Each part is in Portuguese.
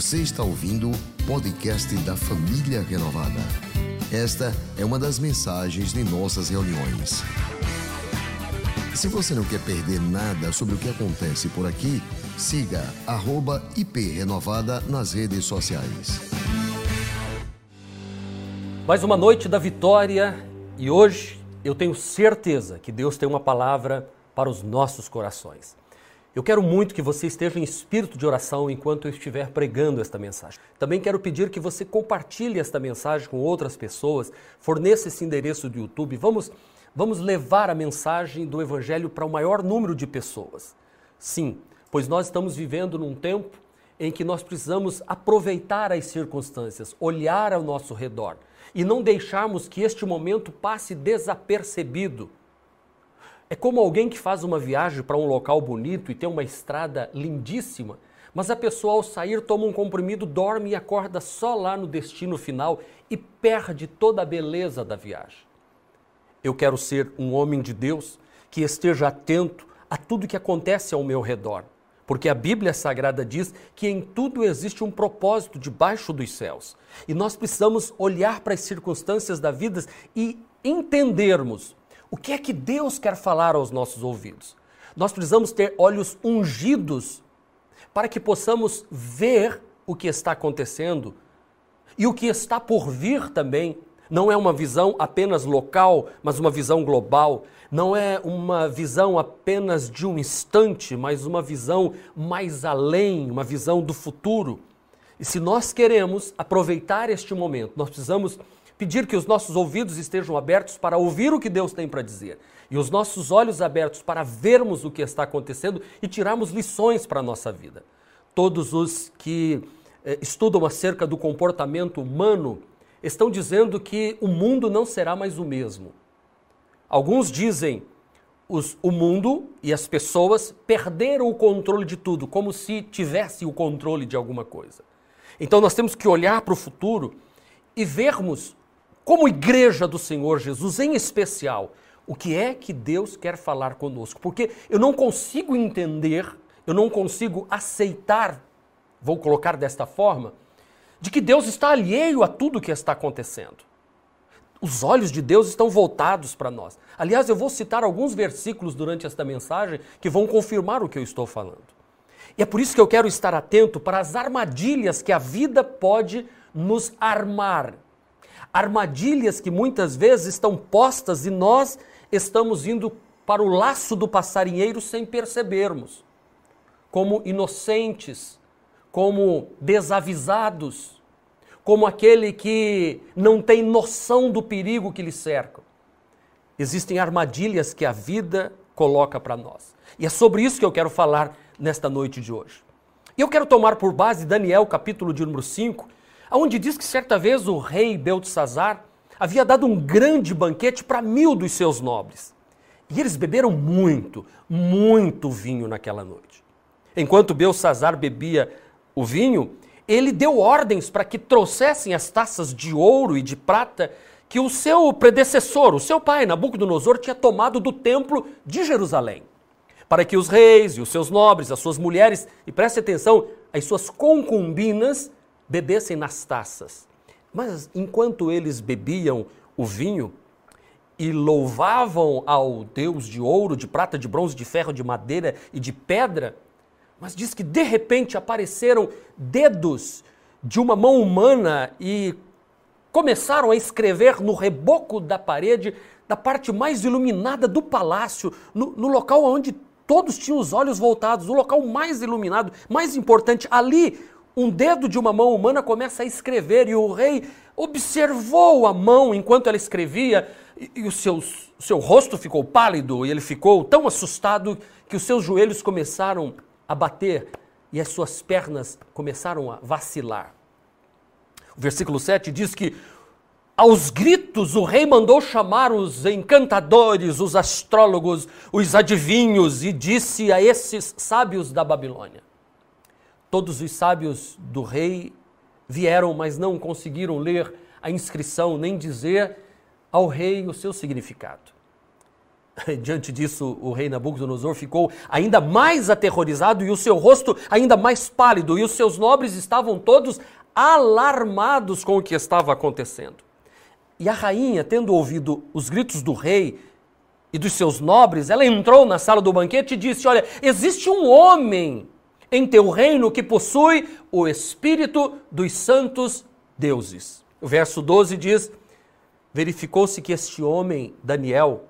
Você está ouvindo o podcast da Família Renovada. Esta é uma das mensagens de nossas reuniões. Se você não quer perder nada sobre o que acontece por aqui, siga @iprenovada nas redes sociais. Mais uma noite da vitória e hoje eu tenho certeza que Deus tem uma palavra para os nossos corações. Eu quero muito que você esteja em espírito de oração enquanto eu estiver pregando esta mensagem. Também quero pedir que você compartilhe esta mensagem com outras pessoas, forneça esse endereço do YouTube. Vamos, vamos levar a mensagem do Evangelho para o maior número de pessoas. Sim, pois nós estamos vivendo num tempo em que nós precisamos aproveitar as circunstâncias, olhar ao nosso redor e não deixarmos que este momento passe desapercebido é como alguém que faz uma viagem para um local bonito e tem uma estrada lindíssima, mas a pessoa ao sair toma um comprimido, dorme e acorda só lá no destino final e perde toda a beleza da viagem. Eu quero ser um homem de Deus que esteja atento a tudo que acontece ao meu redor, porque a Bíblia Sagrada diz que em tudo existe um propósito debaixo dos céus. E nós precisamos olhar para as circunstâncias da vida e entendermos o que é que Deus quer falar aos nossos ouvidos? Nós precisamos ter olhos ungidos para que possamos ver o que está acontecendo e o que está por vir também. Não é uma visão apenas local, mas uma visão global. Não é uma visão apenas de um instante, mas uma visão mais além, uma visão do futuro. E se nós queremos aproveitar este momento, nós precisamos pedir que os nossos ouvidos estejam abertos para ouvir o que Deus tem para dizer e os nossos olhos abertos para vermos o que está acontecendo e tirarmos lições para a nossa vida. Todos os que eh, estudam acerca do comportamento humano estão dizendo que o mundo não será mais o mesmo. Alguns dizem os, o mundo e as pessoas perderam o controle de tudo, como se tivesse o controle de alguma coisa. Então nós temos que olhar para o futuro e vermos como igreja do Senhor Jesus, em especial, o que é que Deus quer falar conosco? Porque eu não consigo entender, eu não consigo aceitar, vou colocar desta forma, de que Deus está alheio a tudo que está acontecendo. Os olhos de Deus estão voltados para nós. Aliás, eu vou citar alguns versículos durante esta mensagem que vão confirmar o que eu estou falando. E é por isso que eu quero estar atento para as armadilhas que a vida pode nos armar armadilhas que muitas vezes estão postas e nós estamos indo para o laço do passarinheiro sem percebermos, como inocentes, como desavisados, como aquele que não tem noção do perigo que lhe cerca. Existem armadilhas que a vida coloca para nós. E é sobre isso que eu quero falar nesta noite de hoje. E eu quero tomar por base Daniel, capítulo de número 5, onde diz que certa vez o rei Beltesazar havia dado um grande banquete para mil dos seus nobres. E eles beberam muito, muito vinho naquela noite. Enquanto Belsazar bebia o vinho, ele deu ordens para que trouxessem as taças de ouro e de prata que o seu predecessor, o seu pai, Nabucodonosor, tinha tomado do templo de Jerusalém. Para que os reis e os seus nobres, as suas mulheres, e preste atenção, as suas concubinas, bebessem nas taças. Mas enquanto eles bebiam o vinho e louvavam ao Deus de ouro, de prata, de bronze, de ferro, de madeira e de pedra, mas diz que de repente apareceram dedos de uma mão humana e começaram a escrever no reboco da parede, da parte mais iluminada do palácio, no, no local onde todos tinham os olhos voltados, o local mais iluminado, mais importante. Ali um dedo de uma mão humana começa a escrever e o rei observou a mão enquanto ela escrevia e, e o seu, seu rosto ficou pálido e ele ficou tão assustado que os seus joelhos começaram a bater e as suas pernas começaram a vacilar. O versículo 7 diz que aos gritos o rei mandou chamar os encantadores, os astrólogos, os adivinhos e disse a esses sábios da Babilônia: Todos os sábios do rei vieram, mas não conseguiram ler a inscrição nem dizer ao rei o seu significado. Diante disso, o rei Nabucodonosor ficou ainda mais aterrorizado e o seu rosto ainda mais pálido, e os seus nobres estavam todos alarmados com o que estava acontecendo. E a rainha, tendo ouvido os gritos do rei e dos seus nobres, ela entrou na sala do banquete e disse: Olha, existe um homem em teu reino que possui o espírito dos santos deuses. O verso 12 diz: Verificou-se que este homem, Daniel,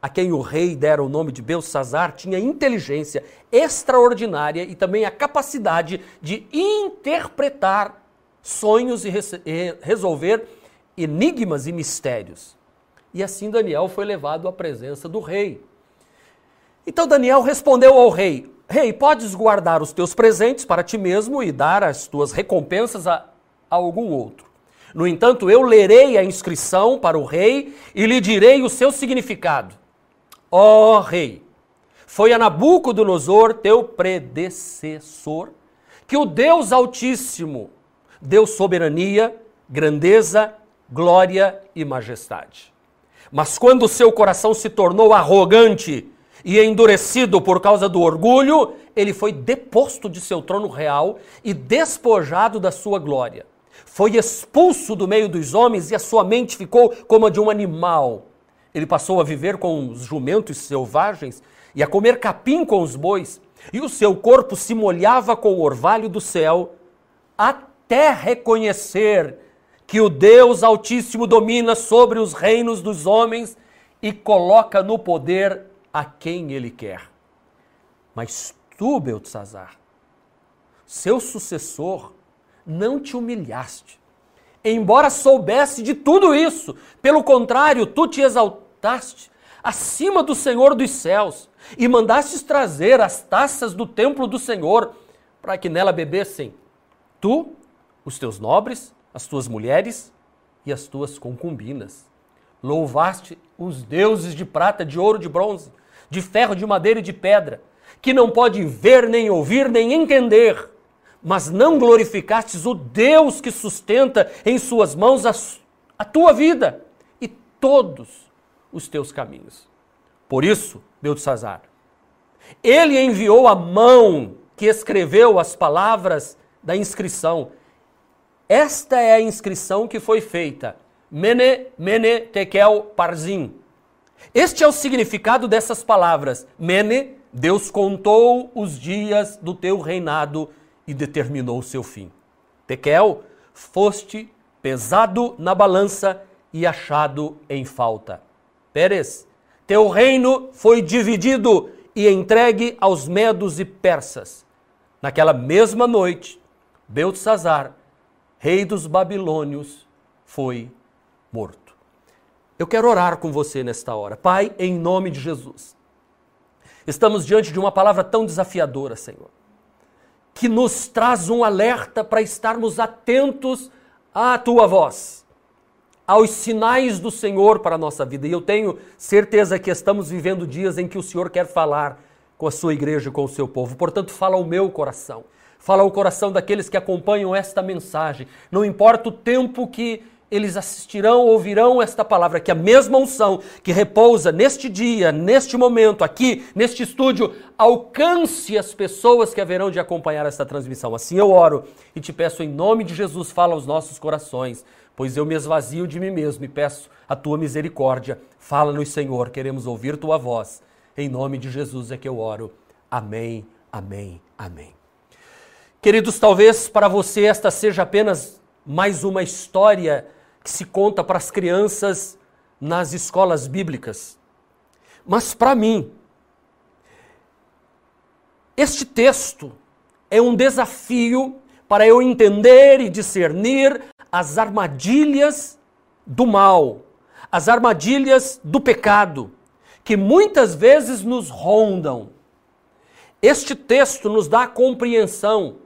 a quem o rei dera o nome de Belsazar, tinha inteligência extraordinária e também a capacidade de interpretar sonhos e resolver enigmas e mistérios. E assim Daniel foi levado à presença do rei. Então Daniel respondeu ao rei: Rei, podes guardar os teus presentes para ti mesmo e dar as tuas recompensas a, a algum outro. No entanto, eu lerei a inscrição para o rei e lhe direi o seu significado. Ó rei, foi a Nabucodonosor, teu predecessor, que o Deus Altíssimo deu soberania, grandeza glória e majestade. Mas quando seu coração se tornou arrogante e endurecido por causa do orgulho, ele foi deposto de seu trono real e despojado da sua glória. Foi expulso do meio dos homens e a sua mente ficou como a de um animal. Ele passou a viver com os jumentos selvagens e a comer capim com os bois, e o seu corpo se molhava com o orvalho do céu, até reconhecer que o Deus Altíssimo domina sobre os reinos dos homens e coloca no poder a quem ele quer. Mas tu, Beltzazar, seu sucessor, não te humilhaste. Embora soubesse de tudo isso, pelo contrário, tu te exaltaste acima do Senhor dos céus e mandastes trazer as taças do templo do Senhor para que nela bebessem tu, os teus nobres as tuas mulheres e as tuas concubinas. Louvaste os deuses de prata, de ouro, de bronze, de ferro, de madeira e de pedra, que não podem ver, nem ouvir, nem entender, mas não glorificastes o Deus que sustenta em suas mãos a, a tua vida e todos os teus caminhos. Por isso, Beltzazar, ele enviou a mão que escreveu as palavras da inscrição esta é a inscrição que foi feita. Mene, mene, tekel, parzim. Este é o significado dessas palavras. Mene, Deus contou os dias do teu reinado e determinou o seu fim. Tekel, foste pesado na balança e achado em falta. Pérez, teu reino foi dividido e entregue aos medos e persas. Naquela mesma noite, Beltzazar rei dos babilônios, foi morto. Eu quero orar com você nesta hora. Pai, em nome de Jesus. Estamos diante de uma palavra tão desafiadora, Senhor, que nos traz um alerta para estarmos atentos à tua voz, aos sinais do Senhor para a nossa vida. E eu tenho certeza que estamos vivendo dias em que o Senhor quer falar com a sua igreja, com o seu povo. Portanto, fala ao meu coração fala ao coração daqueles que acompanham esta mensagem. Não importa o tempo que eles assistirão, ouvirão esta palavra, que a mesma unção que repousa neste dia, neste momento, aqui, neste estúdio, alcance as pessoas que haverão de acompanhar esta transmissão. Assim eu oro e te peço em nome de Jesus, fala aos nossos corações, pois eu me esvazio de mim mesmo e peço a tua misericórdia. Fala-nos, Senhor, queremos ouvir tua voz. Em nome de Jesus é que eu oro. Amém, amém, amém. Queridos, talvez para você esta seja apenas mais uma história que se conta para as crianças nas escolas bíblicas. Mas para mim, este texto é um desafio para eu entender e discernir as armadilhas do mal, as armadilhas do pecado, que muitas vezes nos rondam. Este texto nos dá a compreensão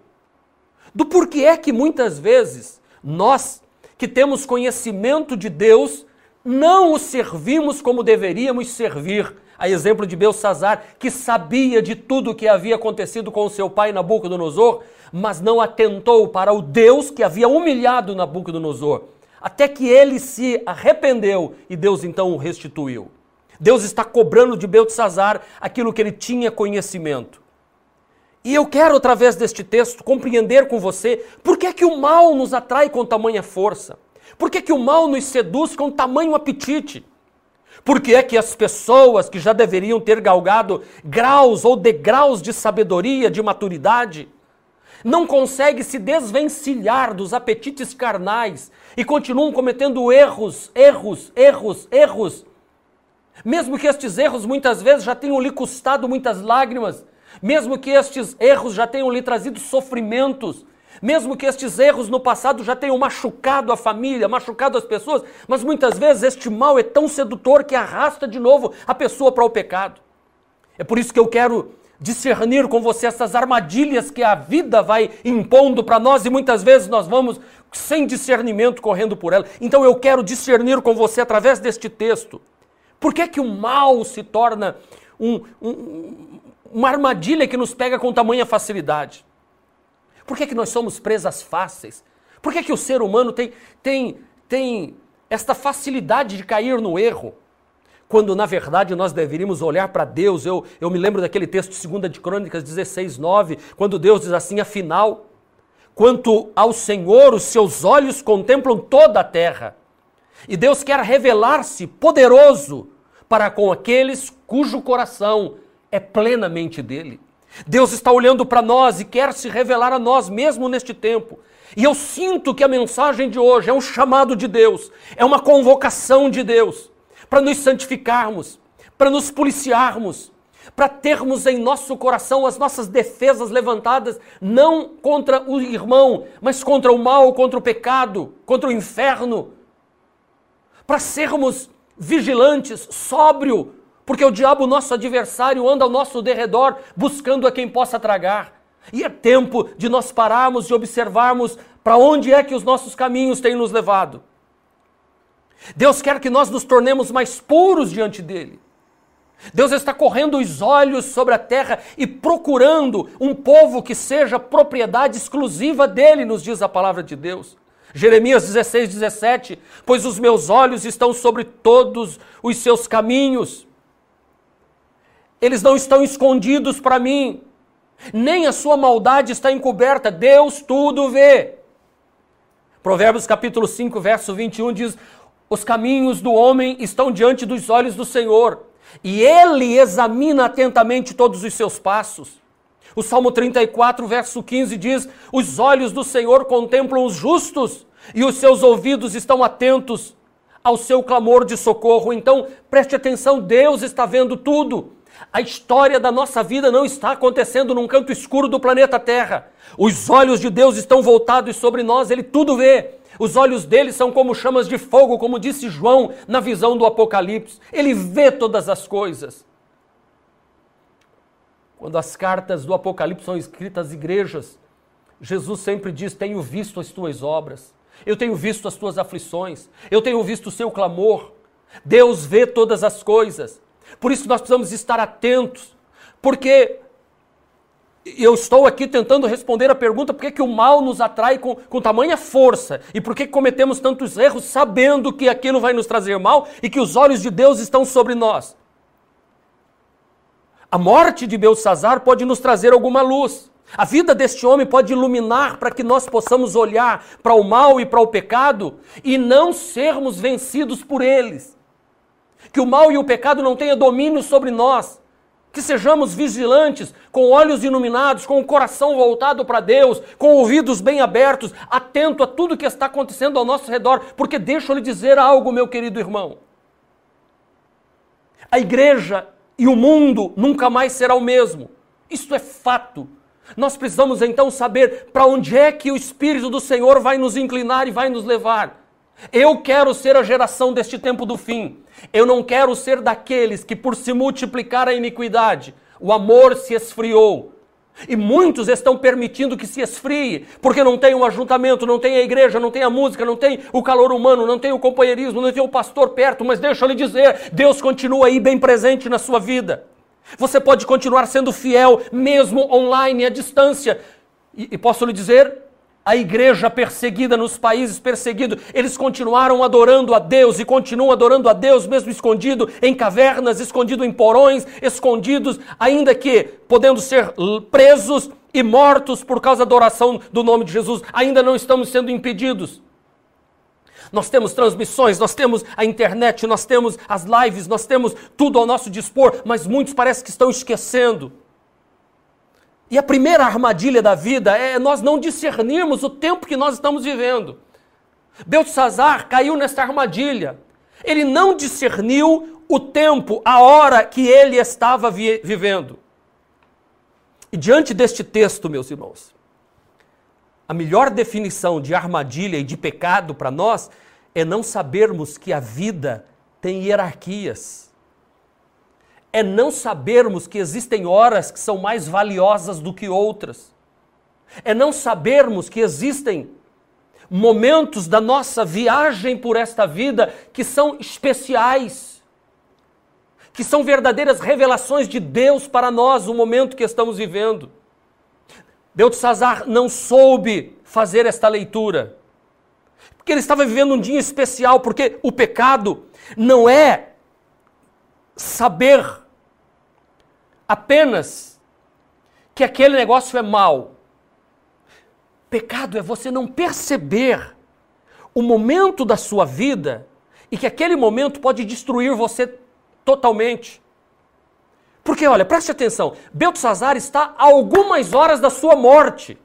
do porquê é que muitas vezes nós, que temos conhecimento de Deus, não o servimos como deveríamos servir. A exemplo de Belsazar, que sabia de tudo o que havia acontecido com seu pai Nabucodonosor, mas não atentou para o Deus que havia humilhado Nabucodonosor, até que ele se arrependeu e Deus então o restituiu. Deus está cobrando de Beltesazar aquilo que ele tinha conhecimento. E eu quero, através deste texto, compreender com você por que, é que o mal nos atrai com tamanha força. Por que, é que o mal nos seduz com tamanho apetite? Por que é que as pessoas que já deveriam ter galgado graus ou degraus de sabedoria, de maturidade, não conseguem se desvencilhar dos apetites carnais e continuam cometendo erros, erros, erros, erros? Mesmo que estes erros muitas vezes já tenham lhe custado muitas lágrimas, mesmo que estes erros já tenham lhe trazido sofrimentos, mesmo que estes erros no passado já tenham machucado a família, machucado as pessoas, mas muitas vezes este mal é tão sedutor que arrasta de novo a pessoa para o pecado. É por isso que eu quero discernir com você essas armadilhas que a vida vai impondo para nós e muitas vezes nós vamos sem discernimento correndo por ela. Então eu quero discernir com você através deste texto. Por que, que o mal se torna um, um, uma armadilha que nos pega com tamanha facilidade? Por que, que nós somos presas fáceis? Por que, que o ser humano tem, tem, tem esta facilidade de cair no erro? Quando na verdade nós deveríamos olhar para Deus. Eu, eu me lembro daquele texto de 2 de Crônicas 16, 9, quando Deus diz assim: afinal, quanto ao Senhor, os seus olhos contemplam toda a terra. E Deus quer revelar-se poderoso para com aqueles cujo coração é plenamente dele. Deus está olhando para nós e quer se revelar a nós mesmo neste tempo. E eu sinto que a mensagem de hoje é um chamado de Deus, é uma convocação de Deus para nos santificarmos, para nos policiarmos, para termos em nosso coração as nossas defesas levantadas, não contra o irmão, mas contra o mal, contra o pecado, contra o inferno. Para sermos vigilantes, sóbrio, porque o diabo, nosso adversário, anda ao nosso derredor buscando a quem possa tragar. E é tempo de nós pararmos e observarmos para onde é que os nossos caminhos têm nos levado. Deus quer que nós nos tornemos mais puros diante dele. Deus está correndo os olhos sobre a terra e procurando um povo que seja propriedade exclusiva dele, nos diz a palavra de Deus. Jeremias 16, 17: Pois os meus olhos estão sobre todos os seus caminhos eles não estão escondidos para mim. Nem a sua maldade está encoberta. Deus tudo vê. Provérbios capítulo 5, verso 21 diz: Os caminhos do homem estão diante dos olhos do Senhor, e ele examina atentamente todos os seus passos. O Salmo 34, verso 15 diz: Os olhos do Senhor contemplam os justos, e os seus ouvidos estão atentos ao seu clamor de socorro. Então, preste atenção, Deus está vendo tudo. A história da nossa vida não está acontecendo num canto escuro do planeta Terra. Os olhos de Deus estão voltados sobre nós, ele tudo vê. Os olhos dele são como chamas de fogo, como disse João na visão do Apocalipse. Ele vê todas as coisas. Quando as cartas do Apocalipse são escritas às igrejas, Jesus sempre diz: Tenho visto as tuas obras, eu tenho visto as tuas aflições, eu tenho visto o seu clamor. Deus vê todas as coisas. Por isso nós precisamos estar atentos, porque eu estou aqui tentando responder a pergunta por que, que o mal nos atrai com, com tamanha força e por que cometemos tantos erros sabendo que aquilo vai nos trazer mal e que os olhos de Deus estão sobre nós. A morte de Belsazar pode nos trazer alguma luz. A vida deste homem pode iluminar para que nós possamos olhar para o mal e para o pecado e não sermos vencidos por eles que o mal e o pecado não tenham domínio sobre nós, que sejamos vigilantes, com olhos iluminados, com o coração voltado para Deus, com ouvidos bem abertos, atento a tudo que está acontecendo ao nosso redor, porque deixa eu lhe dizer algo, meu querido irmão. A igreja e o mundo nunca mais será o mesmo. Isto é fato. Nós precisamos então saber para onde é que o Espírito do Senhor vai nos inclinar e vai nos levar. Eu quero ser a geração deste tempo do fim. Eu não quero ser daqueles que, por se multiplicar a iniquidade, o amor se esfriou. E muitos estão permitindo que se esfrie, porque não tem um ajuntamento, não tem a igreja, não tem a música, não tem o calor humano, não tem o companheirismo, não tem o pastor perto. Mas deixa eu lhe dizer: Deus continua aí bem presente na sua vida. Você pode continuar sendo fiel, mesmo online, à distância. E, e posso lhe dizer, a igreja perseguida nos países perseguidos, eles continuaram adorando a Deus e continuam adorando a Deus, mesmo escondido em cavernas, escondido em porões, escondidos, ainda que podendo ser presos e mortos por causa da oração do nome de Jesus, ainda não estamos sendo impedidos. Nós temos transmissões, nós temos a internet, nós temos as lives, nós temos tudo ao nosso dispor, mas muitos parece que estão esquecendo. E a primeira armadilha da vida é nós não discernirmos o tempo que nós estamos vivendo. Beltzazar caiu nesta armadilha. Ele não discerniu o tempo, a hora que ele estava vi vivendo. E diante deste texto, meus irmãos, a melhor definição de armadilha e de pecado para nós é não sabermos que a vida tem hierarquias. É não sabermos que existem horas que são mais valiosas do que outras. É não sabermos que existem momentos da nossa viagem por esta vida que são especiais, que são verdadeiras revelações de Deus para nós, o momento que estamos vivendo. Beltzazar não soube fazer esta leitura. Porque ele estava vivendo um dia especial, porque o pecado não é saber apenas que aquele negócio é mal. Pecado é você não perceber o momento da sua vida e que aquele momento pode destruir você totalmente. Porque, olha, preste atenção, Beltzazar está a algumas horas da sua morte.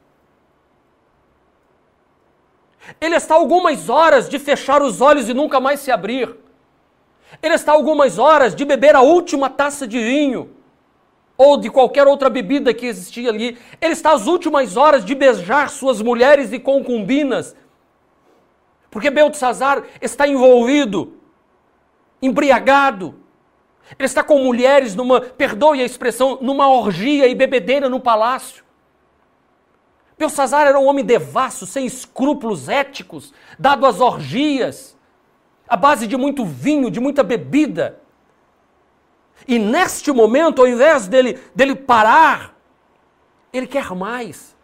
Ele está a algumas horas de fechar os olhos e nunca mais se abrir. Ele está algumas horas de beber a última taça de vinho ou de qualquer outra bebida que existia ali. Ele está às últimas horas de beijar suas mulheres e concubinas. Porque Beltzazar está envolvido, embriagado, ele está com mulheres numa, perdoe a expressão, numa orgia e bebedeira no palácio. Belsazar era um homem devasso, sem escrúpulos éticos, dado às orgias, à base de muito vinho, de muita bebida. E neste momento, ao invés dele, dele parar, ele quer mais.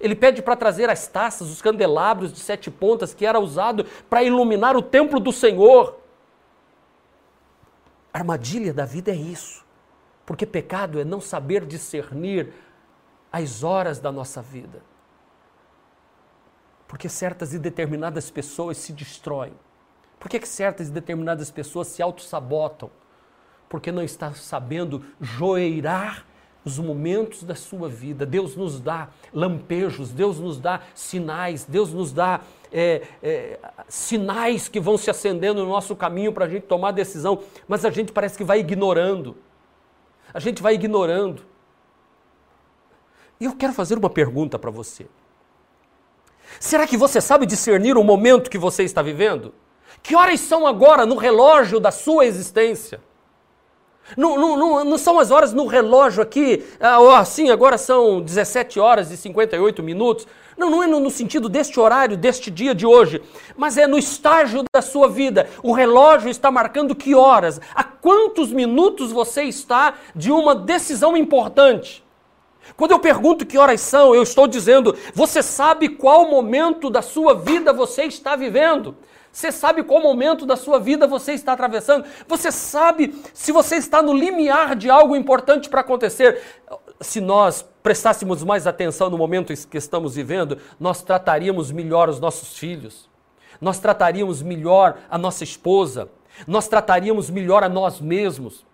Ele pede para trazer as taças, os candelabros de sete pontas que era usado para iluminar o templo do Senhor. A armadilha da vida é isso. Porque pecado é não saber discernir as horas da nossa vida. Porque certas e determinadas pessoas se destroem. Por que, que certas e determinadas pessoas se auto-sabotam? Porque não está sabendo joeirar os momentos da sua vida. Deus nos dá lampejos, Deus nos dá sinais, Deus nos dá é, é, sinais que vão se acendendo no nosso caminho para a gente tomar decisão, mas a gente parece que vai ignorando. A gente vai ignorando. E eu quero fazer uma pergunta para você. Será que você sabe discernir o momento que você está vivendo? Que horas são agora no relógio da sua existência? Não, não, não, não, são as horas no relógio aqui, ah, assim, agora são 17 horas e 58 minutos. Não, não é no sentido deste horário, deste dia de hoje, mas é no estágio da sua vida. O relógio está marcando que horas, a quantos minutos você está de uma decisão importante. Quando eu pergunto que horas são, eu estou dizendo, você sabe qual momento da sua vida você está vivendo? Você sabe qual momento da sua vida você está atravessando? Você sabe se você está no limiar de algo importante para acontecer? Se nós prestássemos mais atenção no momento que estamos vivendo, nós trataríamos melhor os nossos filhos, nós trataríamos melhor a nossa esposa, nós trataríamos melhor a nós mesmos.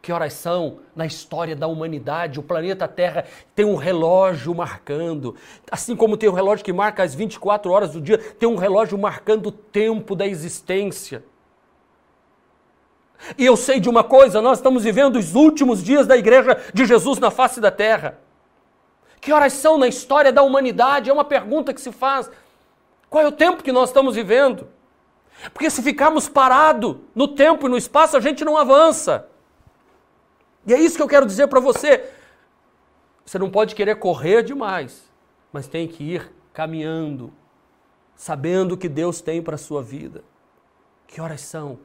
Que horas são na história da humanidade? O planeta Terra tem um relógio marcando. Assim como tem um relógio que marca as 24 horas do dia, tem um relógio marcando o tempo da existência. E eu sei de uma coisa: nós estamos vivendo os últimos dias da igreja de Jesus na face da terra. Que horas são na história da humanidade? É uma pergunta que se faz. Qual é o tempo que nós estamos vivendo? Porque se ficarmos parados no tempo e no espaço, a gente não avança. E é isso que eu quero dizer para você. Você não pode querer correr demais, mas tem que ir caminhando, sabendo o que Deus tem para a sua vida. Que horas são?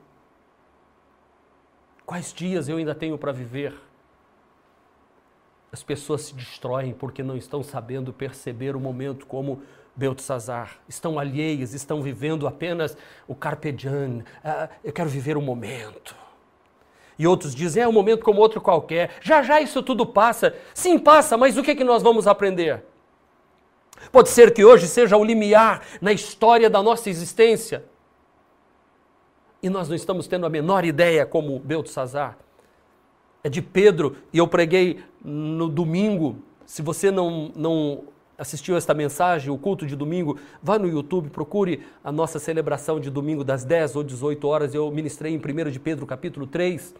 Quais dias eu ainda tenho para viver? As pessoas se destroem porque não estão sabendo perceber o momento como Beltzazar. Estão alheias, estão vivendo apenas o carpe diem. Ah, eu quero viver o momento. E outros dizem, é um momento como outro qualquer. Já já isso tudo passa. Sim, passa, mas o que, é que nós vamos aprender? Pode ser que hoje seja o limiar na história da nossa existência. E nós não estamos tendo a menor ideia como Beltzazar é de Pedro e eu preguei no domingo. Se você não, não assistiu esta mensagem, o culto de domingo, vá no YouTube, procure a nossa celebração de domingo das 10 ou 18 horas. Eu ministrei em 1 de Pedro, capítulo 3.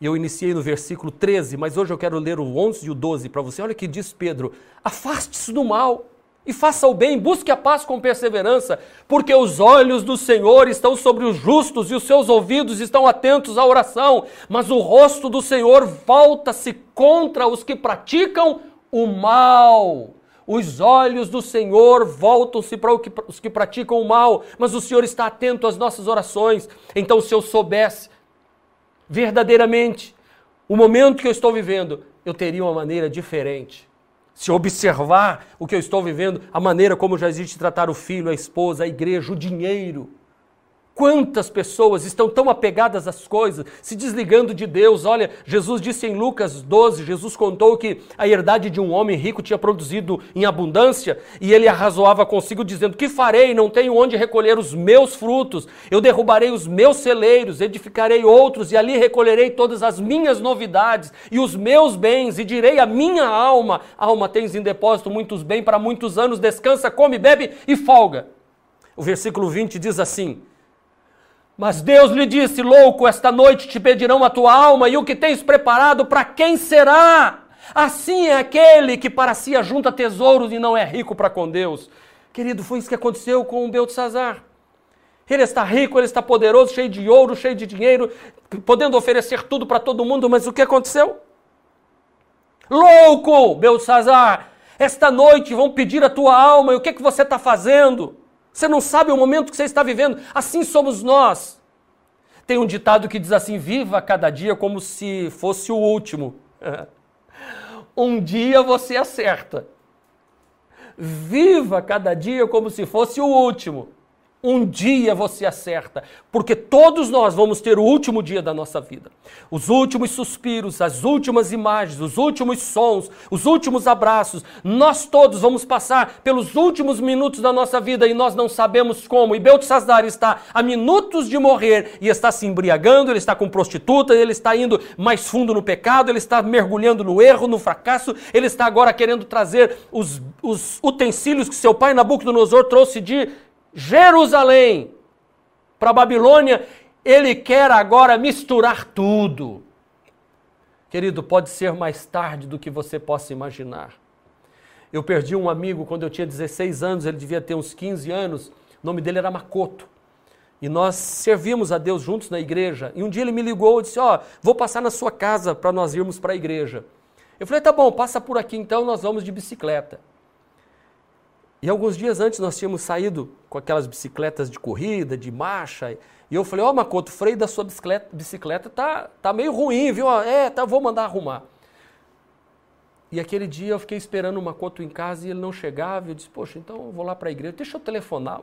E eu iniciei no versículo 13, mas hoje eu quero ler o 11 e o 12 para você. Olha que diz Pedro: Afaste-se do mal e faça o bem, busque a paz com perseverança, porque os olhos do Senhor estão sobre os justos e os seus ouvidos estão atentos à oração, mas o rosto do Senhor volta-se contra os que praticam o mal. Os olhos do Senhor voltam-se para os que praticam o mal, mas o Senhor está atento às nossas orações. Então, se eu soubesse verdadeiramente o momento que eu estou vivendo, eu teria uma maneira diferente se observar o que eu estou vivendo, a maneira como já existe tratar o filho, a esposa, a igreja, o dinheiro, Quantas pessoas estão tão apegadas às coisas, se desligando de Deus? Olha, Jesus disse em Lucas 12: Jesus contou que a herdade de um homem rico tinha produzido em abundância e ele arrazoava consigo, dizendo: Que farei? Não tenho onde recolher os meus frutos. Eu derrubarei os meus celeiros, edificarei outros e ali recolherei todas as minhas novidades e os meus bens e direi à minha alma: Alma, tens em depósito muitos bens para muitos anos, descansa, come, bebe e folga. O versículo 20 diz assim: mas Deus lhe disse: Louco, esta noite te pedirão a tua alma, e o que tens preparado para quem será? Assim é aquele que para si ajunta tesouros e não é rico para com Deus. Querido, foi isso que aconteceu com o Beltzazar. Ele está rico, ele está poderoso, cheio de ouro, cheio de dinheiro, podendo oferecer tudo para todo mundo, mas o que aconteceu? Louco, Beltzazar, esta noite vão pedir a tua alma, e o que, que você está fazendo? Você não sabe o momento que você está vivendo. Assim somos nós. Tem um ditado que diz assim: viva cada dia como se fosse o último. um dia você acerta. Viva cada dia como se fosse o último. Um dia você acerta, porque todos nós vamos ter o último dia da nossa vida. Os últimos suspiros, as últimas imagens, os últimos sons, os últimos abraços. Nós todos vamos passar pelos últimos minutos da nossa vida e nós não sabemos como. E Beltzazar está a minutos de morrer e está se embriagando, ele está com prostituta, ele está indo mais fundo no pecado, ele está mergulhando no erro, no fracasso, ele está agora querendo trazer os, os utensílios que seu pai Nabucodonosor trouxe de Jerusalém para Babilônia, ele quer agora misturar tudo. Querido, pode ser mais tarde do que você possa imaginar. Eu perdi um amigo quando eu tinha 16 anos, ele devia ter uns 15 anos, o nome dele era Makoto. E nós servíamos a Deus juntos na igreja. E um dia ele me ligou e disse: Ó, oh, vou passar na sua casa para nós irmos para a igreja. Eu falei: tá bom, passa por aqui então, nós vamos de bicicleta. E alguns dias antes nós tínhamos saído com aquelas bicicletas de corrida, de marcha, e eu falei, ó oh, Makoto, o freio da sua bicicleta, bicicleta tá, tá meio ruim, viu? É, tá, vou mandar arrumar. E aquele dia eu fiquei esperando o Makoto em casa e ele não chegava, eu disse, poxa, então eu vou lá para a igreja, deixa eu telefonar.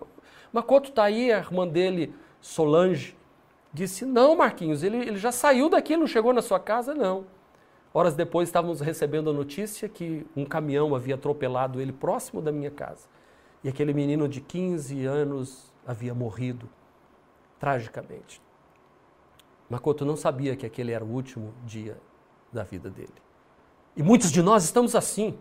Makoto tá aí, a irmã dele, Solange, disse, não Marquinhos, ele, ele já saiu daqui, não chegou na sua casa, não. Horas depois estávamos recebendo a notícia que um caminhão havia atropelado ele próximo da minha casa. E aquele menino de 15 anos havia morrido tragicamente. Makoto não sabia que aquele era o último dia da vida dele. E muitos de nós estamos assim.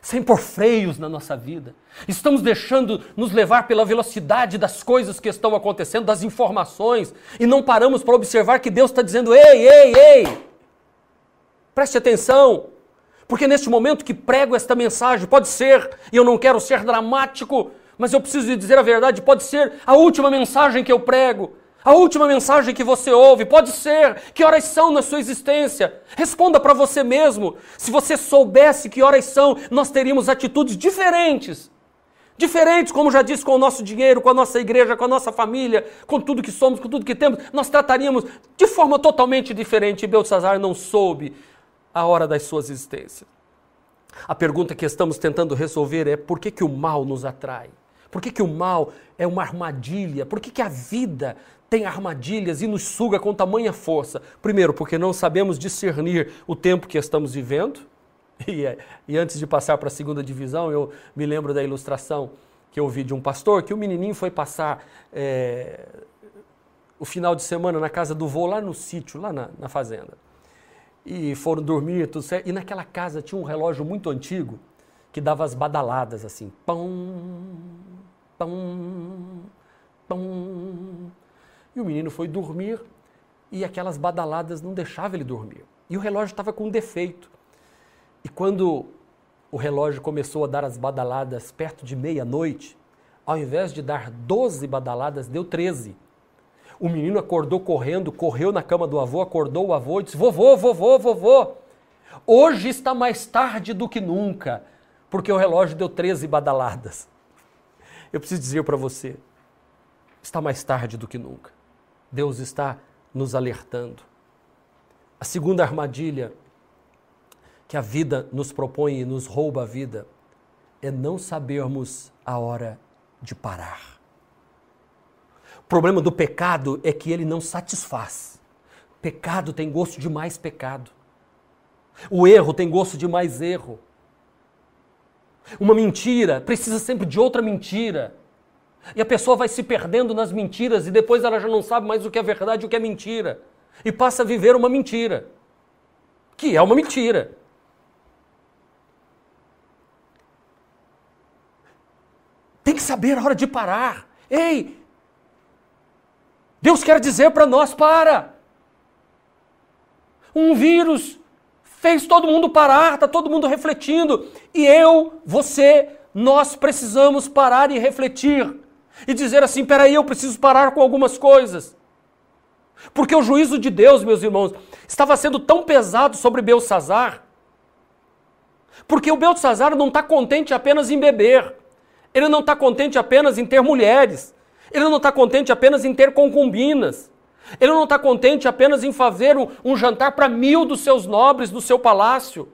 Sem por freios na nossa vida. Estamos deixando nos levar pela velocidade das coisas que estão acontecendo, das informações, e não paramos para observar que Deus está dizendo: ei, ei, ei, Preste atenção, porque neste momento que prego esta mensagem, pode ser, e eu não quero ser dramático, mas eu preciso dizer a verdade, pode ser a última mensagem que eu prego, a última mensagem que você ouve, pode ser. Que horas são na sua existência? Responda para você mesmo. Se você soubesse que horas são, nós teríamos atitudes diferentes. Diferentes, como já disse, com o nosso dinheiro, com a nossa igreja, com a nossa família, com tudo que somos, com tudo que temos, nós trataríamos de forma totalmente diferente. E Belsazar não soube a hora das suas existências. A pergunta que estamos tentando resolver é por que, que o mal nos atrai? Por que, que o mal é uma armadilha? Por que, que a vida tem armadilhas e nos suga com tamanha força? Primeiro, porque não sabemos discernir o tempo que estamos vivendo. E, e antes de passar para a segunda divisão, eu me lembro da ilustração que eu ouvi de um pastor que o menininho foi passar é, o final de semana na casa do vô, lá no sítio, lá na, na fazenda. E foram dormir, tudo certo. E naquela casa tinha um relógio muito antigo que dava as badaladas assim. Pão, pão, pão. E o menino foi dormir e aquelas badaladas não deixavam ele dormir. E o relógio estava com um defeito. E quando o relógio começou a dar as badaladas perto de meia-noite, ao invés de dar 12 badaladas, deu 13. O menino acordou correndo, correu na cama do avô, acordou o avô e disse: Vovô, vovô, vovô, hoje está mais tarde do que nunca porque o relógio deu 13 badaladas. Eu preciso dizer para você, está mais tarde do que nunca. Deus está nos alertando. A segunda armadilha que a vida nos propõe e nos rouba a vida é não sabermos a hora de parar. Problema do pecado é que ele não satisfaz. Pecado tem gosto de mais pecado. O erro tem gosto de mais erro. Uma mentira precisa sempre de outra mentira. E a pessoa vai se perdendo nas mentiras e depois ela já não sabe mais o que é verdade e o que é mentira. E passa a viver uma mentira. Que é uma mentira. Tem que saber a hora de parar. Ei! Deus quer dizer para nós: para! Um vírus fez todo mundo parar, está todo mundo refletindo. E eu, você, nós precisamos parar e refletir. E dizer assim: peraí, eu preciso parar com algumas coisas. Porque o juízo de Deus, meus irmãos, estava sendo tão pesado sobre Belsazar. Porque o Belsazar não está contente apenas em beber. Ele não está contente apenas em ter mulheres. Ele não está contente apenas em ter concubinas. Ele não está contente apenas em fazer um, um jantar para mil dos seus nobres do seu palácio.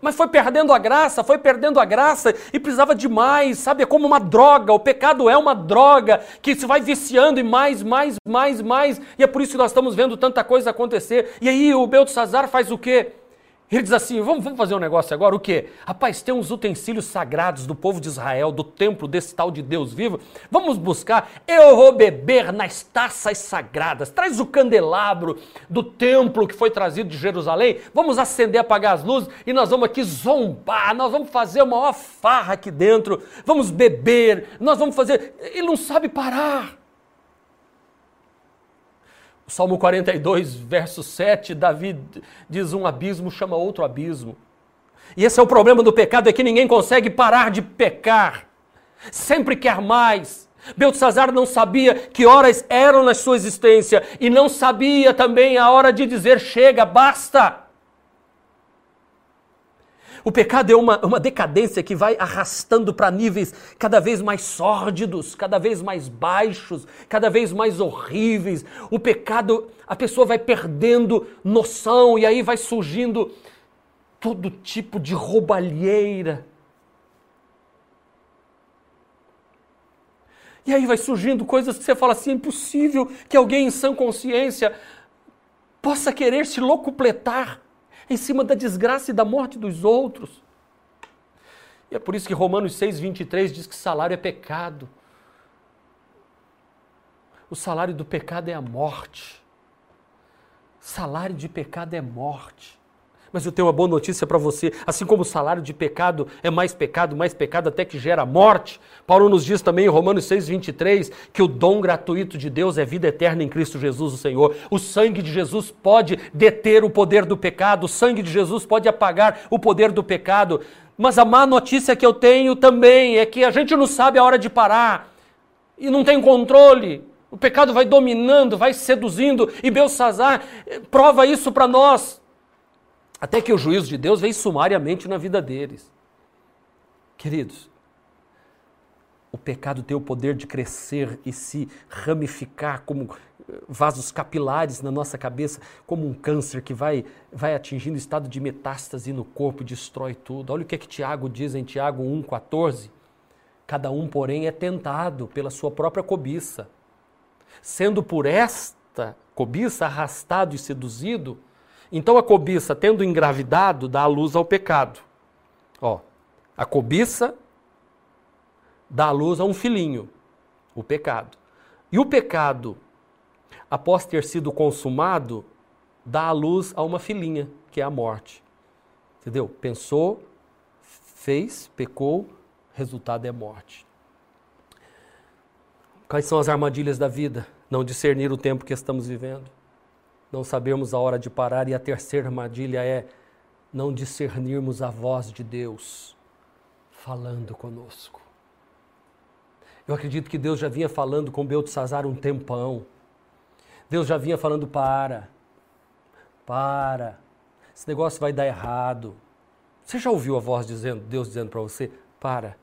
Mas foi perdendo a graça, foi perdendo a graça e precisava de mais, sabe? É como uma droga. O pecado é uma droga que se vai viciando e mais, mais, mais, mais. E é por isso que nós estamos vendo tanta coisa acontecer. E aí o Beltesazar faz o quê? Ele diz assim: vamos, vamos fazer um negócio agora, o quê? Rapaz, tem uns utensílios sagrados do povo de Israel, do templo desse tal de Deus vivo. Vamos buscar. Eu vou beber nas taças sagradas. Traz o candelabro do templo que foi trazido de Jerusalém. Vamos acender, apagar as luzes e nós vamos aqui zombar. Nós vamos fazer uma maior farra aqui dentro. Vamos beber. Nós vamos fazer. Ele não sabe parar. Salmo 42, verso 7, Davi diz: Um abismo chama outro abismo. E esse é o problema do pecado: é que ninguém consegue parar de pecar. Sempre quer mais. Beltzazar não sabia que horas eram na sua existência e não sabia também a hora de dizer: chega, basta. O pecado é uma, uma decadência que vai arrastando para níveis cada vez mais sórdidos, cada vez mais baixos, cada vez mais horríveis. O pecado, a pessoa vai perdendo noção e aí vai surgindo todo tipo de roubalheira. E aí vai surgindo coisas que você fala assim: é impossível que alguém em sã consciência possa querer se locupletar em cima da desgraça e da morte dos outros. E é por isso que Romanos 6, 23 diz que salário é pecado. O salário do pecado é a morte. Salário de pecado é morte. Mas eu tenho uma boa notícia para você. Assim como o salário de pecado é mais pecado, mais pecado até que gera morte, Paulo nos diz também em Romanos 6, 23 que o dom gratuito de Deus é vida eterna em Cristo Jesus, o Senhor. O sangue de Jesus pode deter o poder do pecado, o sangue de Jesus pode apagar o poder do pecado. Mas a má notícia que eu tenho também é que a gente não sabe a hora de parar e não tem controle. O pecado vai dominando, vai seduzindo, e Belsazar eh, prova isso para nós. Até que o juízo de Deus vem sumariamente na vida deles. Queridos, o pecado tem o poder de crescer e se ramificar como eh, vasos capilares na nossa cabeça, como um câncer que vai, vai atingindo o estado de metástase no corpo e destrói tudo. Olha o que é que Tiago diz em Tiago 1,14. Cada um, porém, é tentado pela sua própria cobiça, sendo por esta cobiça arrastado e seduzido. Então a cobiça, tendo engravidado, dá a luz ao pecado. Ó, a cobiça dá à luz a um filhinho, o pecado. E o pecado, após ter sido consumado, dá à luz a uma filhinha, que é a morte. Entendeu? Pensou, fez, pecou, resultado é morte. Quais são as armadilhas da vida? Não discernir o tempo que estamos vivendo, não sabermos a hora de parar, e a terceira armadilha é não discernirmos a voz de Deus falando conosco. Eu acredito que Deus já vinha falando com Beltesazar um tempão. Deus já vinha falando: para, para, esse negócio vai dar errado. Você já ouviu a voz dizendo, Deus dizendo para você: para.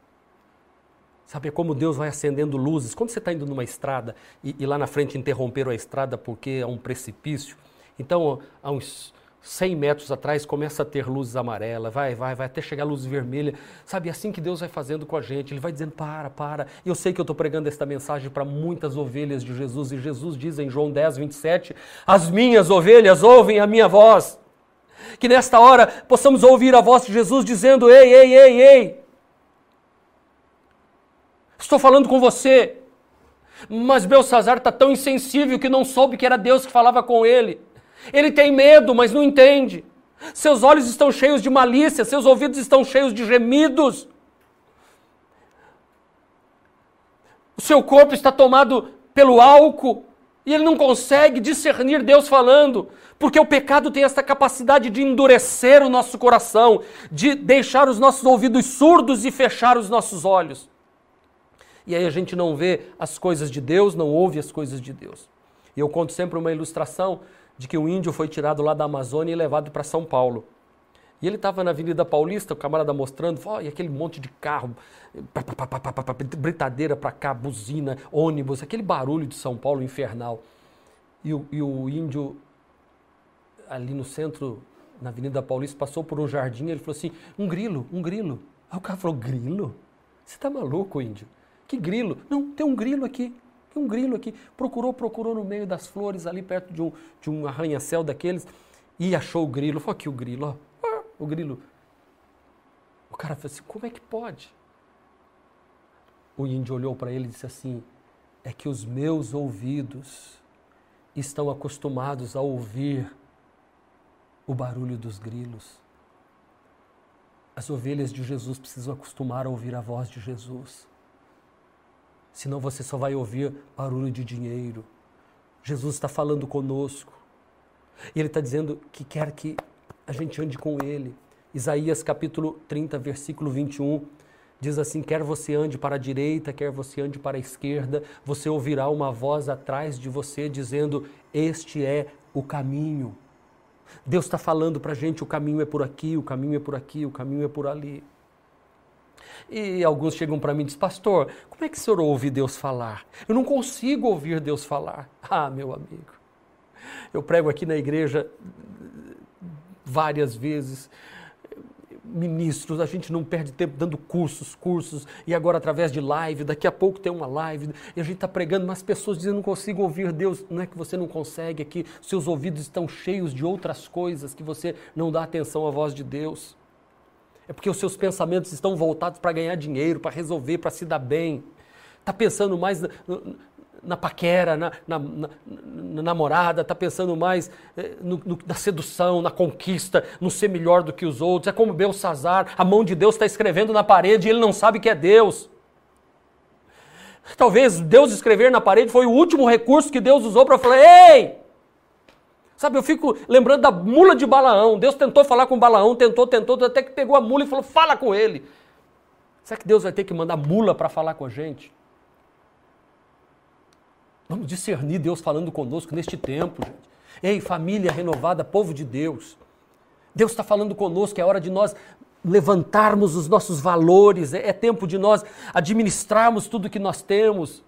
Sabe, é como Deus vai acendendo luzes. Quando você está indo numa estrada e, e, lá na frente interromperam a estrada porque é um precipício, então há uns 100 metros atrás começa a ter luzes amarelas, vai, vai, vai até chegar a luz vermelha. Sabe, é assim que Deus vai fazendo com a gente. Ele vai dizendo: para, para. Eu sei que eu estou pregando esta mensagem para muitas ovelhas de Jesus. E Jesus diz em João 10, 27: As minhas ovelhas ouvem a minha voz. Que nesta hora possamos ouvir a voz de Jesus dizendo: Ei, ei, ei, ei. Estou falando com você. Mas Belsazar está tão insensível que não soube que era Deus que falava com ele. Ele tem medo, mas não entende. Seus olhos estão cheios de malícia, seus ouvidos estão cheios de gemidos. O seu corpo está tomado pelo álcool e ele não consegue discernir Deus falando, porque o pecado tem essa capacidade de endurecer o nosso coração, de deixar os nossos ouvidos surdos e fechar os nossos olhos. E aí a gente não vê as coisas de Deus, não ouve as coisas de Deus. E eu conto sempre uma ilustração de que um índio foi tirado lá da Amazônia e levado para São Paulo. E ele estava na Avenida Paulista, o camarada mostrando, oh, e aquele monte de carro, britadeira para cá, buzina, ônibus, aquele barulho de São Paulo infernal. E o, e o índio, ali no centro, na Avenida Paulista, passou por um jardim, ele falou assim, um grilo, um grilo. Aí o cara falou, grilo? Você está maluco, índio? Que grilo? Não, tem um grilo aqui. Tem um grilo aqui. Procurou, procurou no meio das flores, ali perto de um, de um arranha-céu daqueles, e achou o grilo. Falou aqui o grilo, ó. O grilo. O cara falou assim: como é que pode? O índio olhou para ele e disse assim: é que os meus ouvidos estão acostumados a ouvir o barulho dos grilos. As ovelhas de Jesus precisam acostumar a ouvir a voz de Jesus senão você só vai ouvir barulho de dinheiro. Jesus está falando conosco. E Ele está dizendo que quer que a gente ande com Ele. Isaías capítulo 30, versículo 21, diz assim: Quer você ande para a direita, quer você ande para a esquerda, você ouvirá uma voz atrás de você dizendo: Este é o caminho. Deus está falando para a gente: o caminho é por aqui, o caminho é por aqui, o caminho é por ali. E alguns chegam para mim e dizem, pastor, como é que o senhor ouve Deus falar? Eu não consigo ouvir Deus falar. Ah, meu amigo, eu prego aqui na igreja várias vezes, ministros, a gente não perde tempo dando cursos, cursos, e agora através de live, daqui a pouco tem uma live, e a gente está pregando, mas pessoas dizem, não consigo ouvir Deus, não é que você não consegue, é que seus ouvidos estão cheios de outras coisas, que você não dá atenção à voz de Deus. É porque os seus pensamentos estão voltados para ganhar dinheiro, para resolver, para se dar bem. Está pensando mais na, na paquera, na, na, na namorada, está pensando mais eh, no, no, na sedução, na conquista, no ser melhor do que os outros. É como Belsazar, a mão de Deus está escrevendo na parede e ele não sabe que é Deus. Talvez Deus escrever na parede foi o último recurso que Deus usou para falar: ei, Sabe, eu fico lembrando da mula de Balaão. Deus tentou falar com Balaão, tentou, tentou, até que pegou a mula e falou: fala com ele. Será que Deus vai ter que mandar mula para falar com a gente? Vamos discernir Deus falando conosco neste tempo, gente. Ei, família renovada, povo de Deus. Deus está falando conosco, é hora de nós levantarmos os nossos valores, é, é tempo de nós administrarmos tudo que nós temos.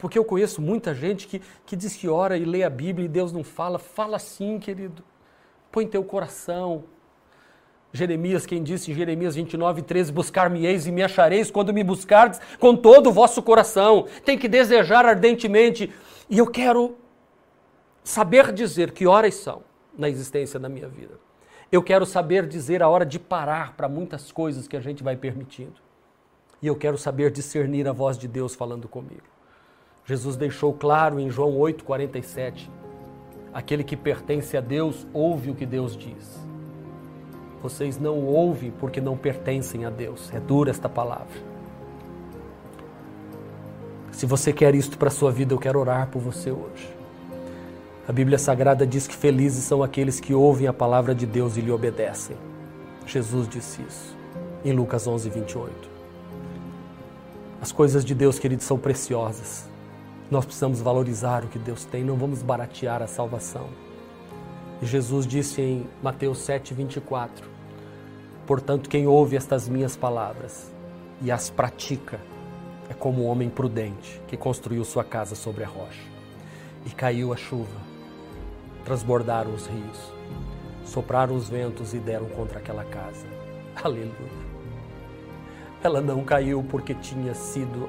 Porque eu conheço muita gente que, que diz que ora e lê a Bíblia e Deus não fala. Fala sim, querido. Põe teu coração. Jeremias, quem disse em Jeremias 29, 13: Buscar-me-eis e me achareis quando me buscardes com todo o vosso coração. Tem que desejar ardentemente. E eu quero saber dizer que horas são na existência da minha vida. Eu quero saber dizer a hora de parar para muitas coisas que a gente vai permitindo. E eu quero saber discernir a voz de Deus falando comigo. Jesus deixou claro em João 8,47: aquele que pertence a Deus ouve o que Deus diz. Vocês não ouvem porque não pertencem a Deus. É dura esta palavra. Se você quer isto para a sua vida, eu quero orar por você hoje. A Bíblia Sagrada diz que felizes são aqueles que ouvem a palavra de Deus e lhe obedecem. Jesus disse isso em Lucas 11, 28. As coisas de Deus, queridos, são preciosas. Nós precisamos valorizar o que Deus tem, não vamos baratear a salvação. E Jesus disse em Mateus 7, 24: Portanto, quem ouve estas minhas palavras e as pratica é como um homem prudente que construiu sua casa sobre a rocha. E caiu a chuva, transbordaram os rios, sopraram os ventos e deram contra aquela casa. Aleluia. Ela não caiu porque tinha sido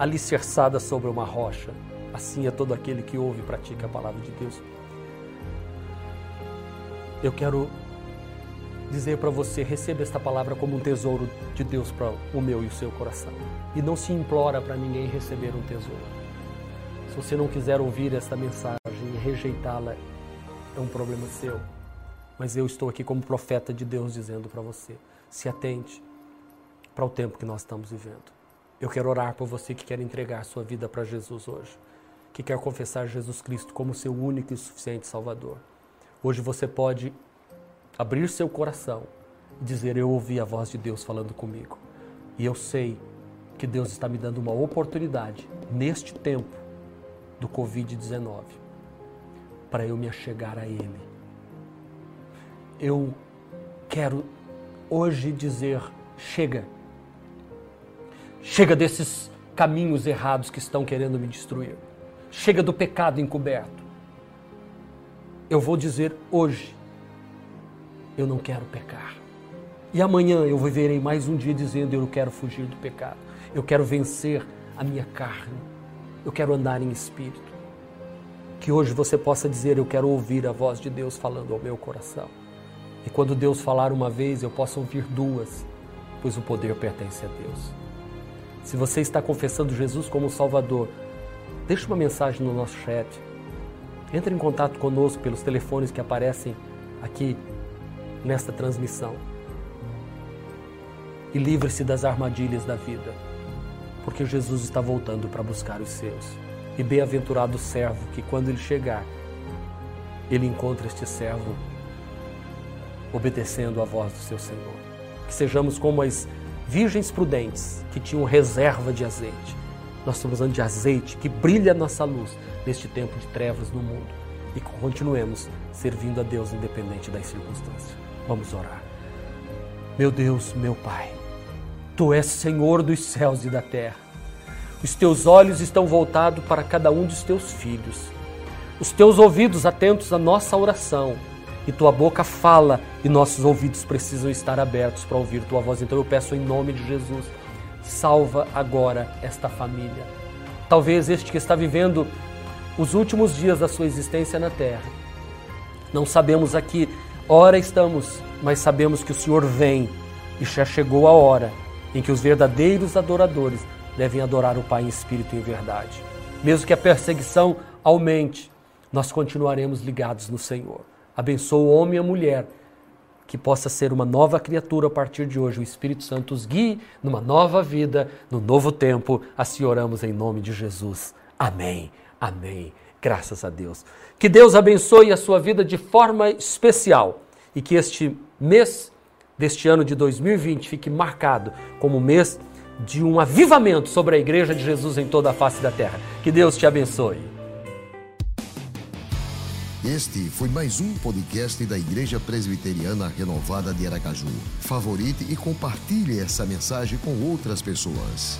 alicerçada sobre uma rocha. Assim é todo aquele que ouve e pratica a palavra de Deus. Eu quero dizer para você: receba esta palavra como um tesouro de Deus para o meu e o seu coração. E não se implora para ninguém receber um tesouro. Se você não quiser ouvir esta mensagem e rejeitá-la, é um problema seu. Mas eu estou aqui como profeta de Deus dizendo para você: se atente para o tempo que nós estamos vivendo. Eu quero orar por você que quer entregar sua vida para Jesus hoje, que quer confessar Jesus Cristo como seu único e suficiente Salvador. Hoje você pode abrir seu coração e dizer: Eu ouvi a voz de Deus falando comigo. E eu sei que Deus está me dando uma oportunidade neste tempo do Covid-19 para eu me achegar a Ele. Eu quero hoje dizer: chega. Chega desses caminhos errados que estão querendo me destruir. Chega do pecado encoberto. Eu vou dizer hoje: eu não quero pecar. E amanhã eu viverei mais um dia dizendo: eu quero fugir do pecado. Eu quero vencer a minha carne eu quero andar em espírito. Que hoje você possa dizer: Eu quero ouvir a voz de Deus falando ao meu coração. E quando Deus falar uma vez, eu possa ouvir duas, pois o poder pertence a Deus. Se você está confessando Jesus como Salvador, deixe uma mensagem no nosso chat. Entre em contato conosco pelos telefones que aparecem aqui nesta transmissão. E livre-se das armadilhas da vida porque Jesus está voltando para buscar os seus. E bem-aventurado o servo que, quando ele chegar, ele encontra este servo obedecendo à voz do seu Senhor. Que sejamos como as virgens prudentes que tinham reserva de azeite. Nós estamos usando de azeite que brilha nossa luz neste tempo de trevas no mundo. E continuemos servindo a Deus independente das circunstâncias. Vamos orar. Meu Deus, meu Pai Tu és Senhor dos céus e da terra. Os teus olhos estão voltados para cada um dos teus filhos. Os teus ouvidos atentos à nossa oração. E tua boca fala e nossos ouvidos precisam estar abertos para ouvir tua voz. Então eu peço em nome de Jesus, salva agora esta família. Talvez este que está vivendo os últimos dias da sua existência na terra. Não sabemos aqui, hora estamos, mas sabemos que o Senhor vem e já chegou a hora em que os verdadeiros adoradores devem adorar o Pai em espírito e em verdade. Mesmo que a perseguição aumente, nós continuaremos ligados no Senhor. Abençoa o homem e a mulher que possa ser uma nova criatura a partir de hoje. O Espírito Santo os guie numa nova vida, no novo tempo. Assim oramos em nome de Jesus. Amém. Amém. Graças a Deus. Que Deus abençoe a sua vida de forma especial e que este mês deste ano de 2020 fique marcado como mês de um avivamento sobre a Igreja de Jesus em toda a face da terra. Que Deus te abençoe. Este foi mais um podcast da Igreja Presbiteriana Renovada de Aracaju. Favorite e compartilhe essa mensagem com outras pessoas.